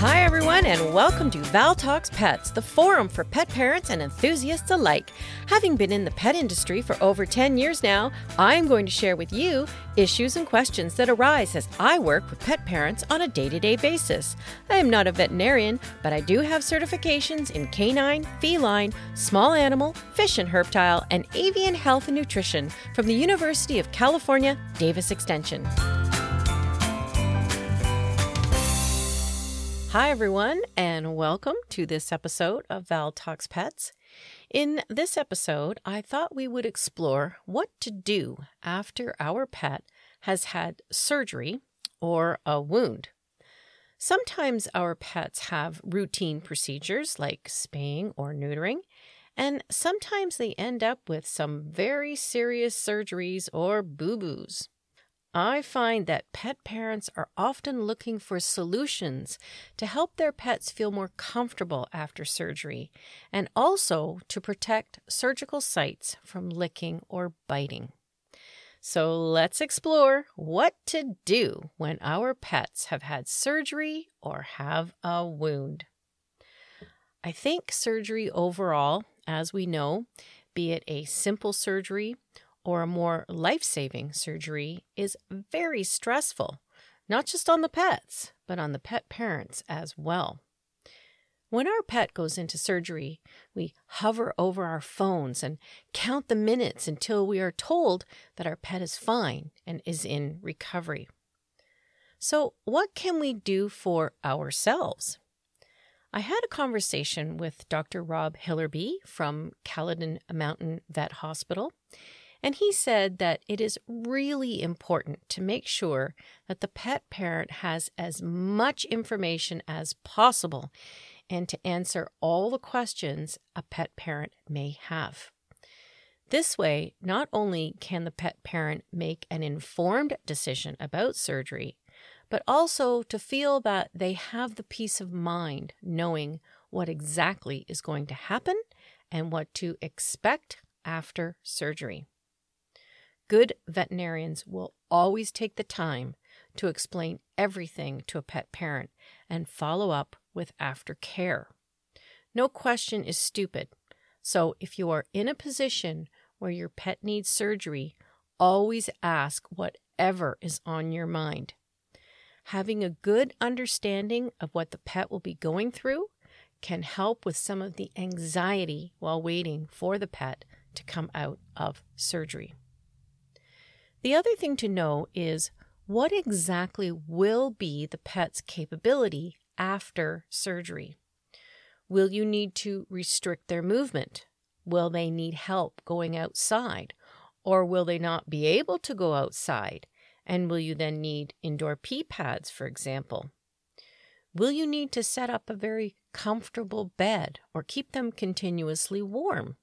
Hi, everyone, and welcome to Val Talks Pets, the forum for pet parents and enthusiasts alike. Having been in the pet industry for over 10 years now, I'm going to share with you issues and questions that arise as I work with pet parents on a day to day basis. I am not a veterinarian, but I do have certifications in canine, feline, small animal, fish and herptile, and avian health and nutrition from the University of California, Davis Extension. Hi, everyone, and welcome to this episode of Val Talks Pets. In this episode, I thought we would explore what to do after our pet has had surgery or a wound. Sometimes our pets have routine procedures like spaying or neutering, and sometimes they end up with some very serious surgeries or boo boos. I find that pet parents are often looking for solutions to help their pets feel more comfortable after surgery and also to protect surgical sites from licking or biting. So let's explore what to do when our pets have had surgery or have a wound. I think surgery overall, as we know, be it a simple surgery or a more life saving surgery is very stressful, not just on the pets, but on the pet parents as well. When our pet goes into surgery, we hover over our phones and count the minutes until we are told that our pet is fine and is in recovery. So, what can we do for ourselves? I had a conversation with Dr. Rob Hillerby from Caledon Mountain Vet Hospital, and he said that it is really important to make sure that the pet parent has as much information as possible and to answer all the questions a pet parent may have. This way, not only can the pet parent make an informed decision about surgery, but also to feel that they have the peace of mind knowing what exactly is going to happen and what to expect after surgery. Good veterinarians will always take the time to explain everything to a pet parent and follow up with aftercare. No question is stupid. So if you are in a position where your pet needs surgery, always ask whatever is on your mind. Having a good understanding of what the pet will be going through can help with some of the anxiety while waiting for the pet to come out of surgery. The other thing to know is what exactly will be the pet's capability after surgery? Will you need to restrict their movement? Will they need help going outside? Or will they not be able to go outside? And will you then need indoor pee pads, for example? Will you need to set up a very comfortable bed or keep them continuously warm?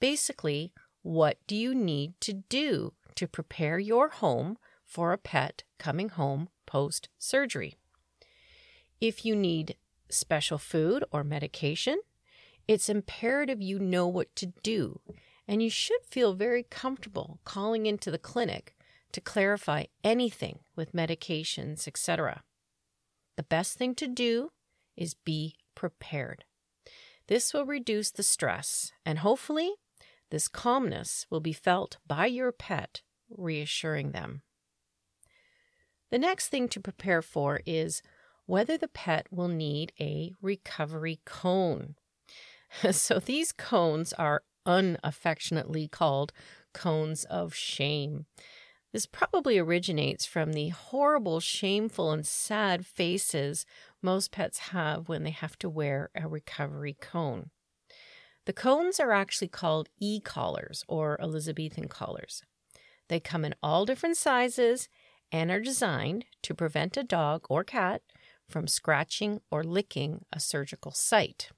Basically, what do you need to do to prepare your home for a pet coming home post surgery. If you need special food or medication, it's imperative you know what to do, and you should feel very comfortable calling into the clinic to clarify anything with medications, etc. The best thing to do is be prepared. This will reduce the stress, and hopefully this calmness will be felt by your pet, reassuring them. The next thing to prepare for is whether the pet will need a recovery cone. so these cones are unaffectionately called cones of shame. This probably originates from the horrible, shameful, and sad faces most pets have when they have to wear a recovery cone. The cones are actually called e collars or Elizabethan collars. They come in all different sizes and are designed to prevent a dog or cat from scratching or licking a surgical site.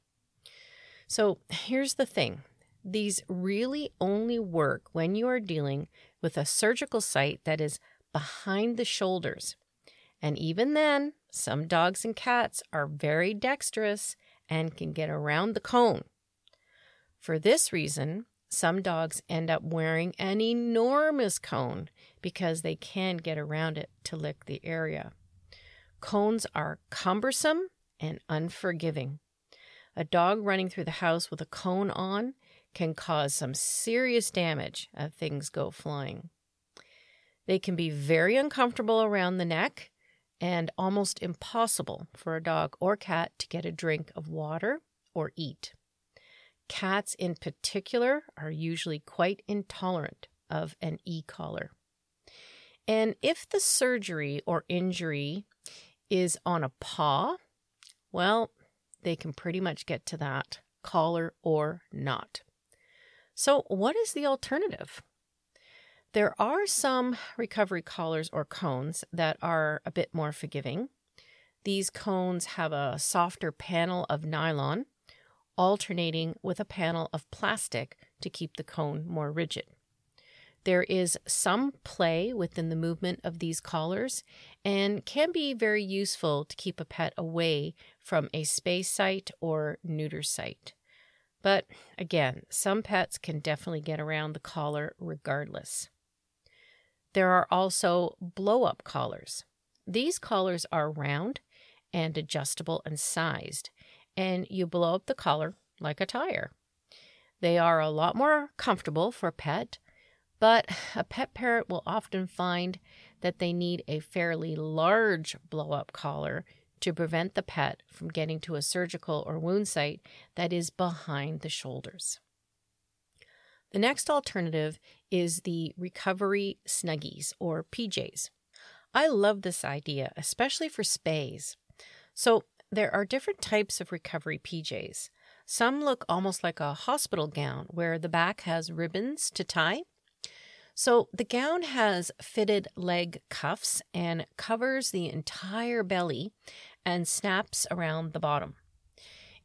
So here's the thing these really only work when you are dealing with a surgical site that is behind the shoulders. And even then, some dogs and cats are very dexterous and can get around the cone. For this reason, some dogs end up wearing an enormous cone because they can get around it to lick the area. Cones are cumbersome and unforgiving. A dog running through the house with a cone on can cause some serious damage if things go flying. They can be very uncomfortable around the neck and almost impossible for a dog or cat to get a drink of water or eat. Cats, in particular, are usually quite intolerant of an e collar. And if the surgery or injury is on a paw, well, they can pretty much get to that, collar or not. So, what is the alternative? There are some recovery collars or cones that are a bit more forgiving. These cones have a softer panel of nylon, alternating with a panel of plastic to keep the cone more rigid. There is some play within the movement of these collars and can be very useful to keep a pet away from a spay site or neuter site. But again, some pets can definitely get around the collar regardless. There are also blow up collars. These collars are round and adjustable and sized, and you blow up the collar like a tire. They are a lot more comfortable for a pet, but a pet parent will often find that they need a fairly large blow up collar to prevent the pet from getting to a surgical or wound site that is behind the shoulders. The next alternative is the recovery snuggies or PJs. I love this idea, especially for spays. So, there are different types of recovery PJs. Some look almost like a hospital gown where the back has ribbons to tie. So, the gown has fitted leg cuffs and covers the entire belly and snaps around the bottom.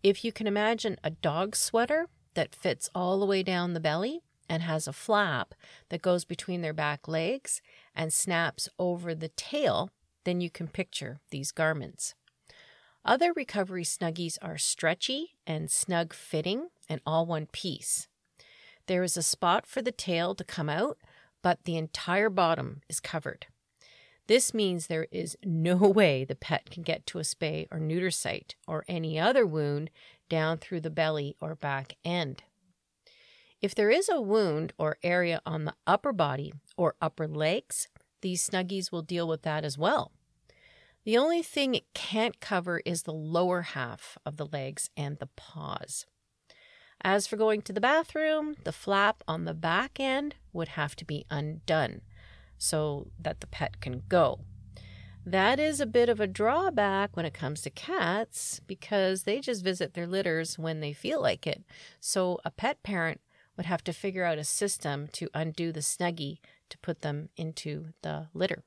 If you can imagine a dog sweater, that fits all the way down the belly and has a flap that goes between their back legs and snaps over the tail, then you can picture these garments. Other recovery snuggies are stretchy and snug fitting and all one piece. There is a spot for the tail to come out, but the entire bottom is covered. This means there is no way the pet can get to a spay or neuter site or any other wound down through the belly or back end. If there is a wound or area on the upper body or upper legs, these snuggies will deal with that as well. The only thing it can't cover is the lower half of the legs and the paws. As for going to the bathroom, the flap on the back end would have to be undone so that the pet can go. That is a bit of a drawback when it comes to cats because they just visit their litters when they feel like it. So a pet parent would have to figure out a system to undo the snuggie to put them into the litter.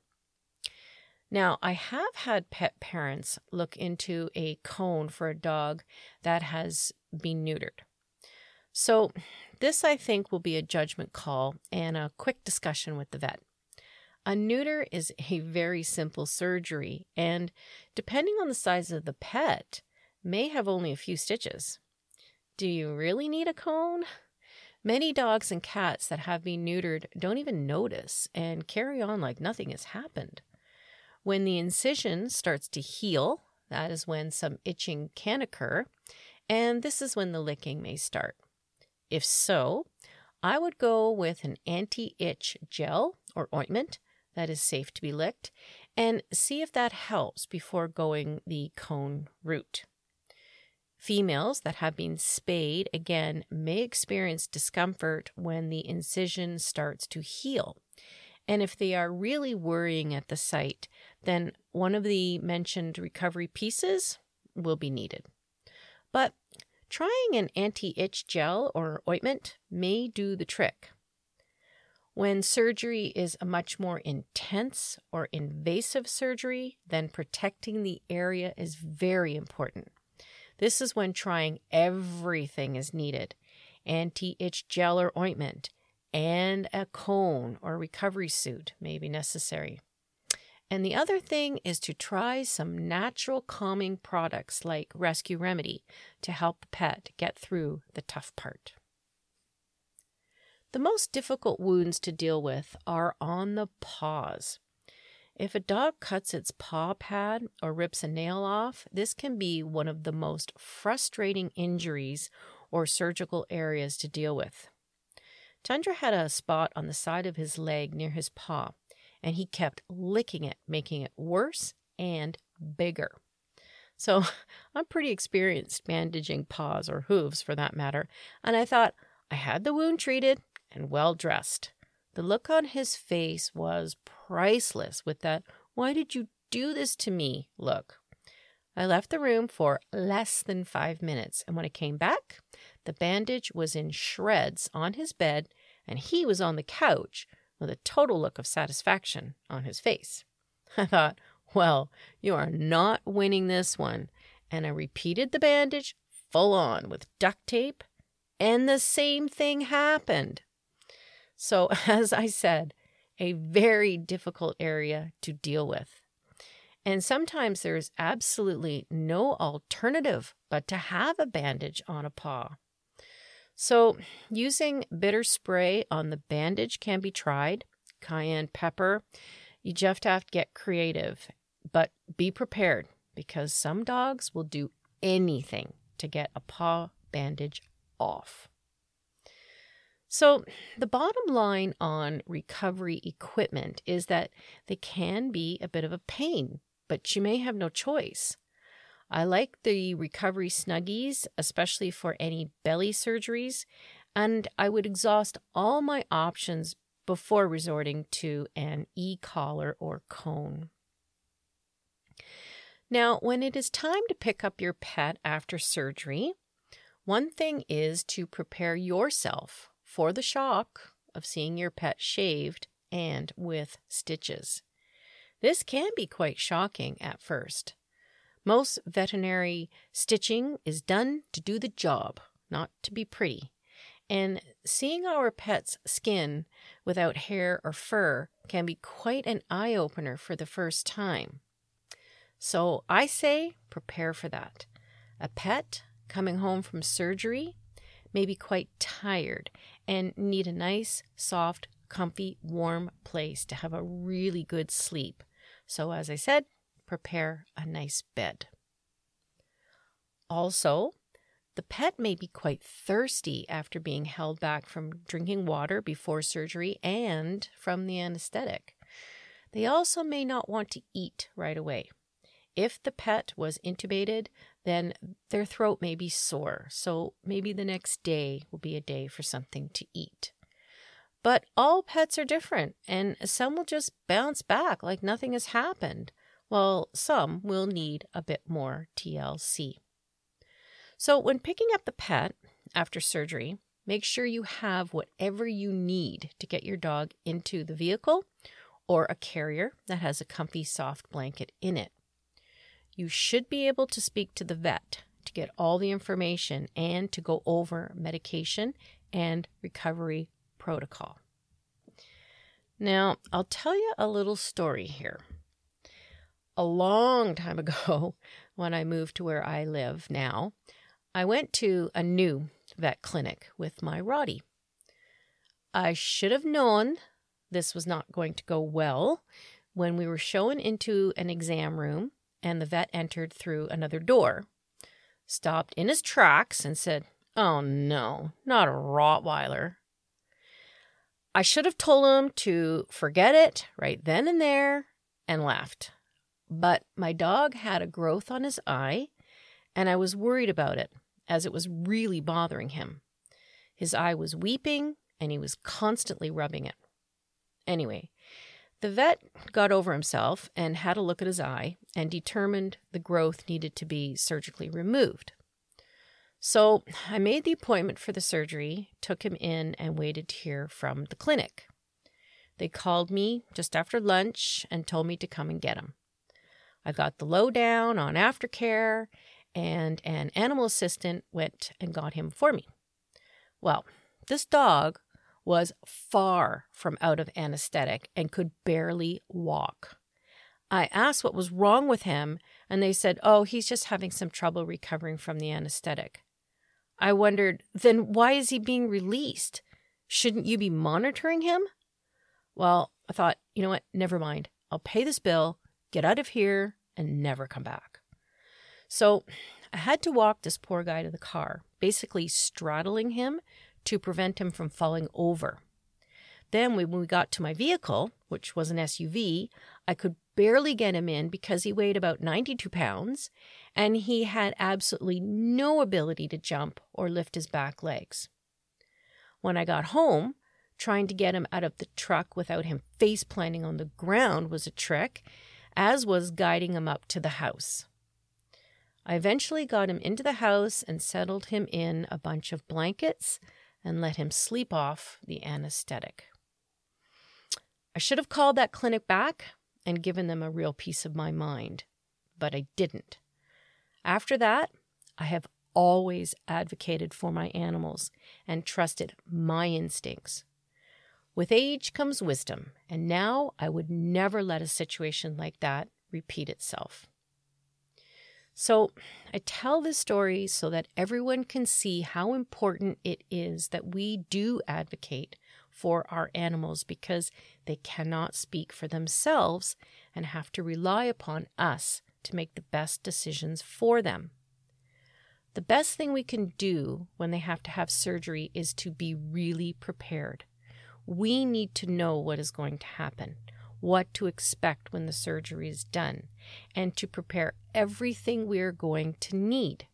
Now, I have had pet parents look into a cone for a dog that has been neutered. So, this I think will be a judgment call and a quick discussion with the vet. A neuter is a very simple surgery, and depending on the size of the pet, may have only a few stitches. Do you really need a cone? Many dogs and cats that have been neutered don't even notice and carry on like nothing has happened. When the incision starts to heal, that is when some itching can occur, and this is when the licking may start. If so, I would go with an anti itch gel or ointment that is safe to be licked and see if that helps before going the cone route. Females that have been spayed again may experience discomfort when the incision starts to heal. And if they are really worrying at the site, then one of the mentioned recovery pieces will be needed. But trying an anti itch gel or ointment may do the trick. When surgery is a much more intense or invasive surgery, then protecting the area is very important. This is when trying everything is needed anti itch gel or ointment, and a cone or recovery suit may be necessary. And the other thing is to try some natural calming products like Rescue Remedy to help pet get through the tough part. The most difficult wounds to deal with are on the paws. If a dog cuts its paw pad or rips a nail off, this can be one of the most frustrating injuries or surgical areas to deal with. Tundra had a spot on the side of his leg near his paw, and he kept licking it, making it worse and bigger. So I'm pretty experienced bandaging paws or hooves for that matter, and I thought I had the wound treated and well dressed. The look on his face was priceless with that, why did you do this to me look. I left the room for less than five minutes, and when I came back, the bandage was in shreds on his bed, and he was on the couch with a total look of satisfaction on his face. I thought, well, you are not winning this one. And I repeated the bandage full on with duct tape, and the same thing happened. So, as I said, a very difficult area to deal with. And sometimes there's absolutely no alternative but to have a bandage on a paw. So, using bitter spray on the bandage can be tried, cayenne pepper. You just have to get creative, but be prepared because some dogs will do anything to get a paw bandage off. So, the bottom line on recovery equipment is that they can be a bit of a pain, but you may have no choice. I like the recovery snuggies, especially for any belly surgeries, and I would exhaust all my options before resorting to an e collar or cone. Now, when it is time to pick up your pet after surgery, one thing is to prepare yourself for the shock of seeing your pet shaved and with stitches. This can be quite shocking at first. Most veterinary stitching is done to do the job, not to be pretty. And seeing our pet's skin without hair or fur can be quite an eye opener for the first time. So I say prepare for that. A pet coming home from surgery may be quite tired and need a nice, soft, comfy, warm place to have a really good sleep. So, as I said, prepare a nice bed. Also, the pet may be quite thirsty after being held back from drinking water before surgery and from the anesthetic. They also may not want to eat right away. If the pet was intubated, then their throat may be sore, so maybe the next day will be a day for something to eat. But all pets are different, and some will just bounce back like nothing has happened, while some will need a bit more TLC. So, when picking up the pet after surgery, make sure you have whatever you need to get your dog into the vehicle or a carrier that has a comfy, soft blanket in it. You should be able to speak to the vet to get all the information and to go over medication and recovery protocol. Now, I'll tell you a little story here. A long time ago, when I moved to where I live now, I went to a new vet clinic with my Roddy. I should have known this was not going to go well when we were shown into an exam room and the vet entered through another door, stopped in his tracks, and said, Oh no, not a Rottweiler. I should have told him to forget it right then and there and left. But my dog had a growth on his eye, and I was worried about it as it was really bothering him. His eye was weeping, and he was constantly rubbing it. Anyway, the vet got over himself and had a look at his eye and determined the growth needed to be surgically removed. So I made the appointment for the surgery, took him in, and waited to hear from the clinic. They called me just after lunch and told me to come and get him. I got the lowdown on aftercare, and an animal assistant went and got him for me. Well, this dog was far from out of anesthetic and could barely walk. I asked what was wrong with him, and they said, Oh, he's just having some trouble recovering from the anesthetic. I wondered, then why is he being released? Shouldn't you be monitoring him? Well, I thought, you know what? Never mind. I'll pay this bill, get out of here, and never come back. So I had to walk this poor guy to the car, basically straddling him to prevent him from falling over. Then, when we got to my vehicle, which was an SUV, I could barely get him in because he weighed about 92 pounds and he had absolutely no ability to jump or lift his back legs. When I got home, trying to get him out of the truck without him face planting on the ground was a trick, as was guiding him up to the house. I eventually got him into the house and settled him in a bunch of blankets and let him sleep off the anesthetic. I should have called that clinic back and given them a real piece of my mind, but I didn't. After that, I have always advocated for my animals and trusted my instincts. With age comes wisdom, and now I would never let a situation like that repeat itself. So, I tell this story so that everyone can see how important it is that we do advocate for our animals because they cannot speak for themselves and have to rely upon us to make the best decisions for them. The best thing we can do when they have to have surgery is to be really prepared. We need to know what is going to happen, what to expect when the surgery is done, and to prepare everything we are going to need.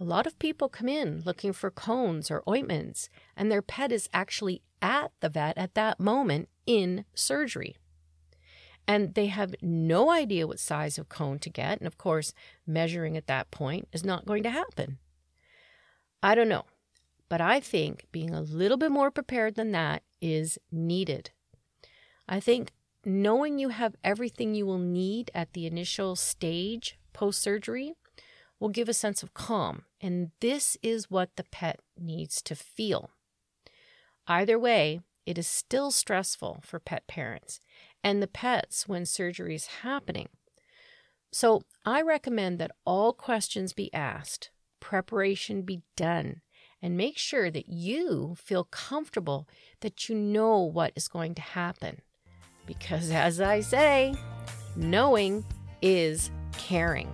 A lot of people come in looking for cones or ointments, and their pet is actually at the vet at that moment in surgery. And they have no idea what size of cone to get. And of course, measuring at that point is not going to happen. I don't know, but I think being a little bit more prepared than that is needed. I think knowing you have everything you will need at the initial stage post surgery will give a sense of calm. And this is what the pet needs to feel. Either way, it is still stressful for pet parents and the pets when surgery is happening. So I recommend that all questions be asked, preparation be done, and make sure that you feel comfortable that you know what is going to happen. Because as I say, knowing is caring.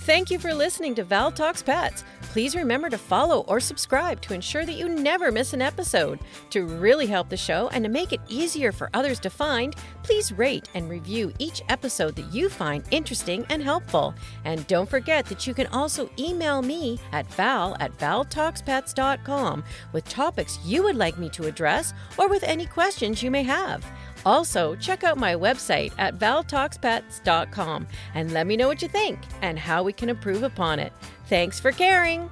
Thank you for listening to Val Talks Pets. Please remember to follow or subscribe to ensure that you never miss an episode. To really help the show and to make it easier for others to find, please rate and review each episode that you find interesting and helpful. And don't forget that you can also email me at val at valtalkspets.com with topics you would like me to address or with any questions you may have. Also, check out my website at valtalkspets.com and let me know what you think and how we can improve upon it. Thanks for caring.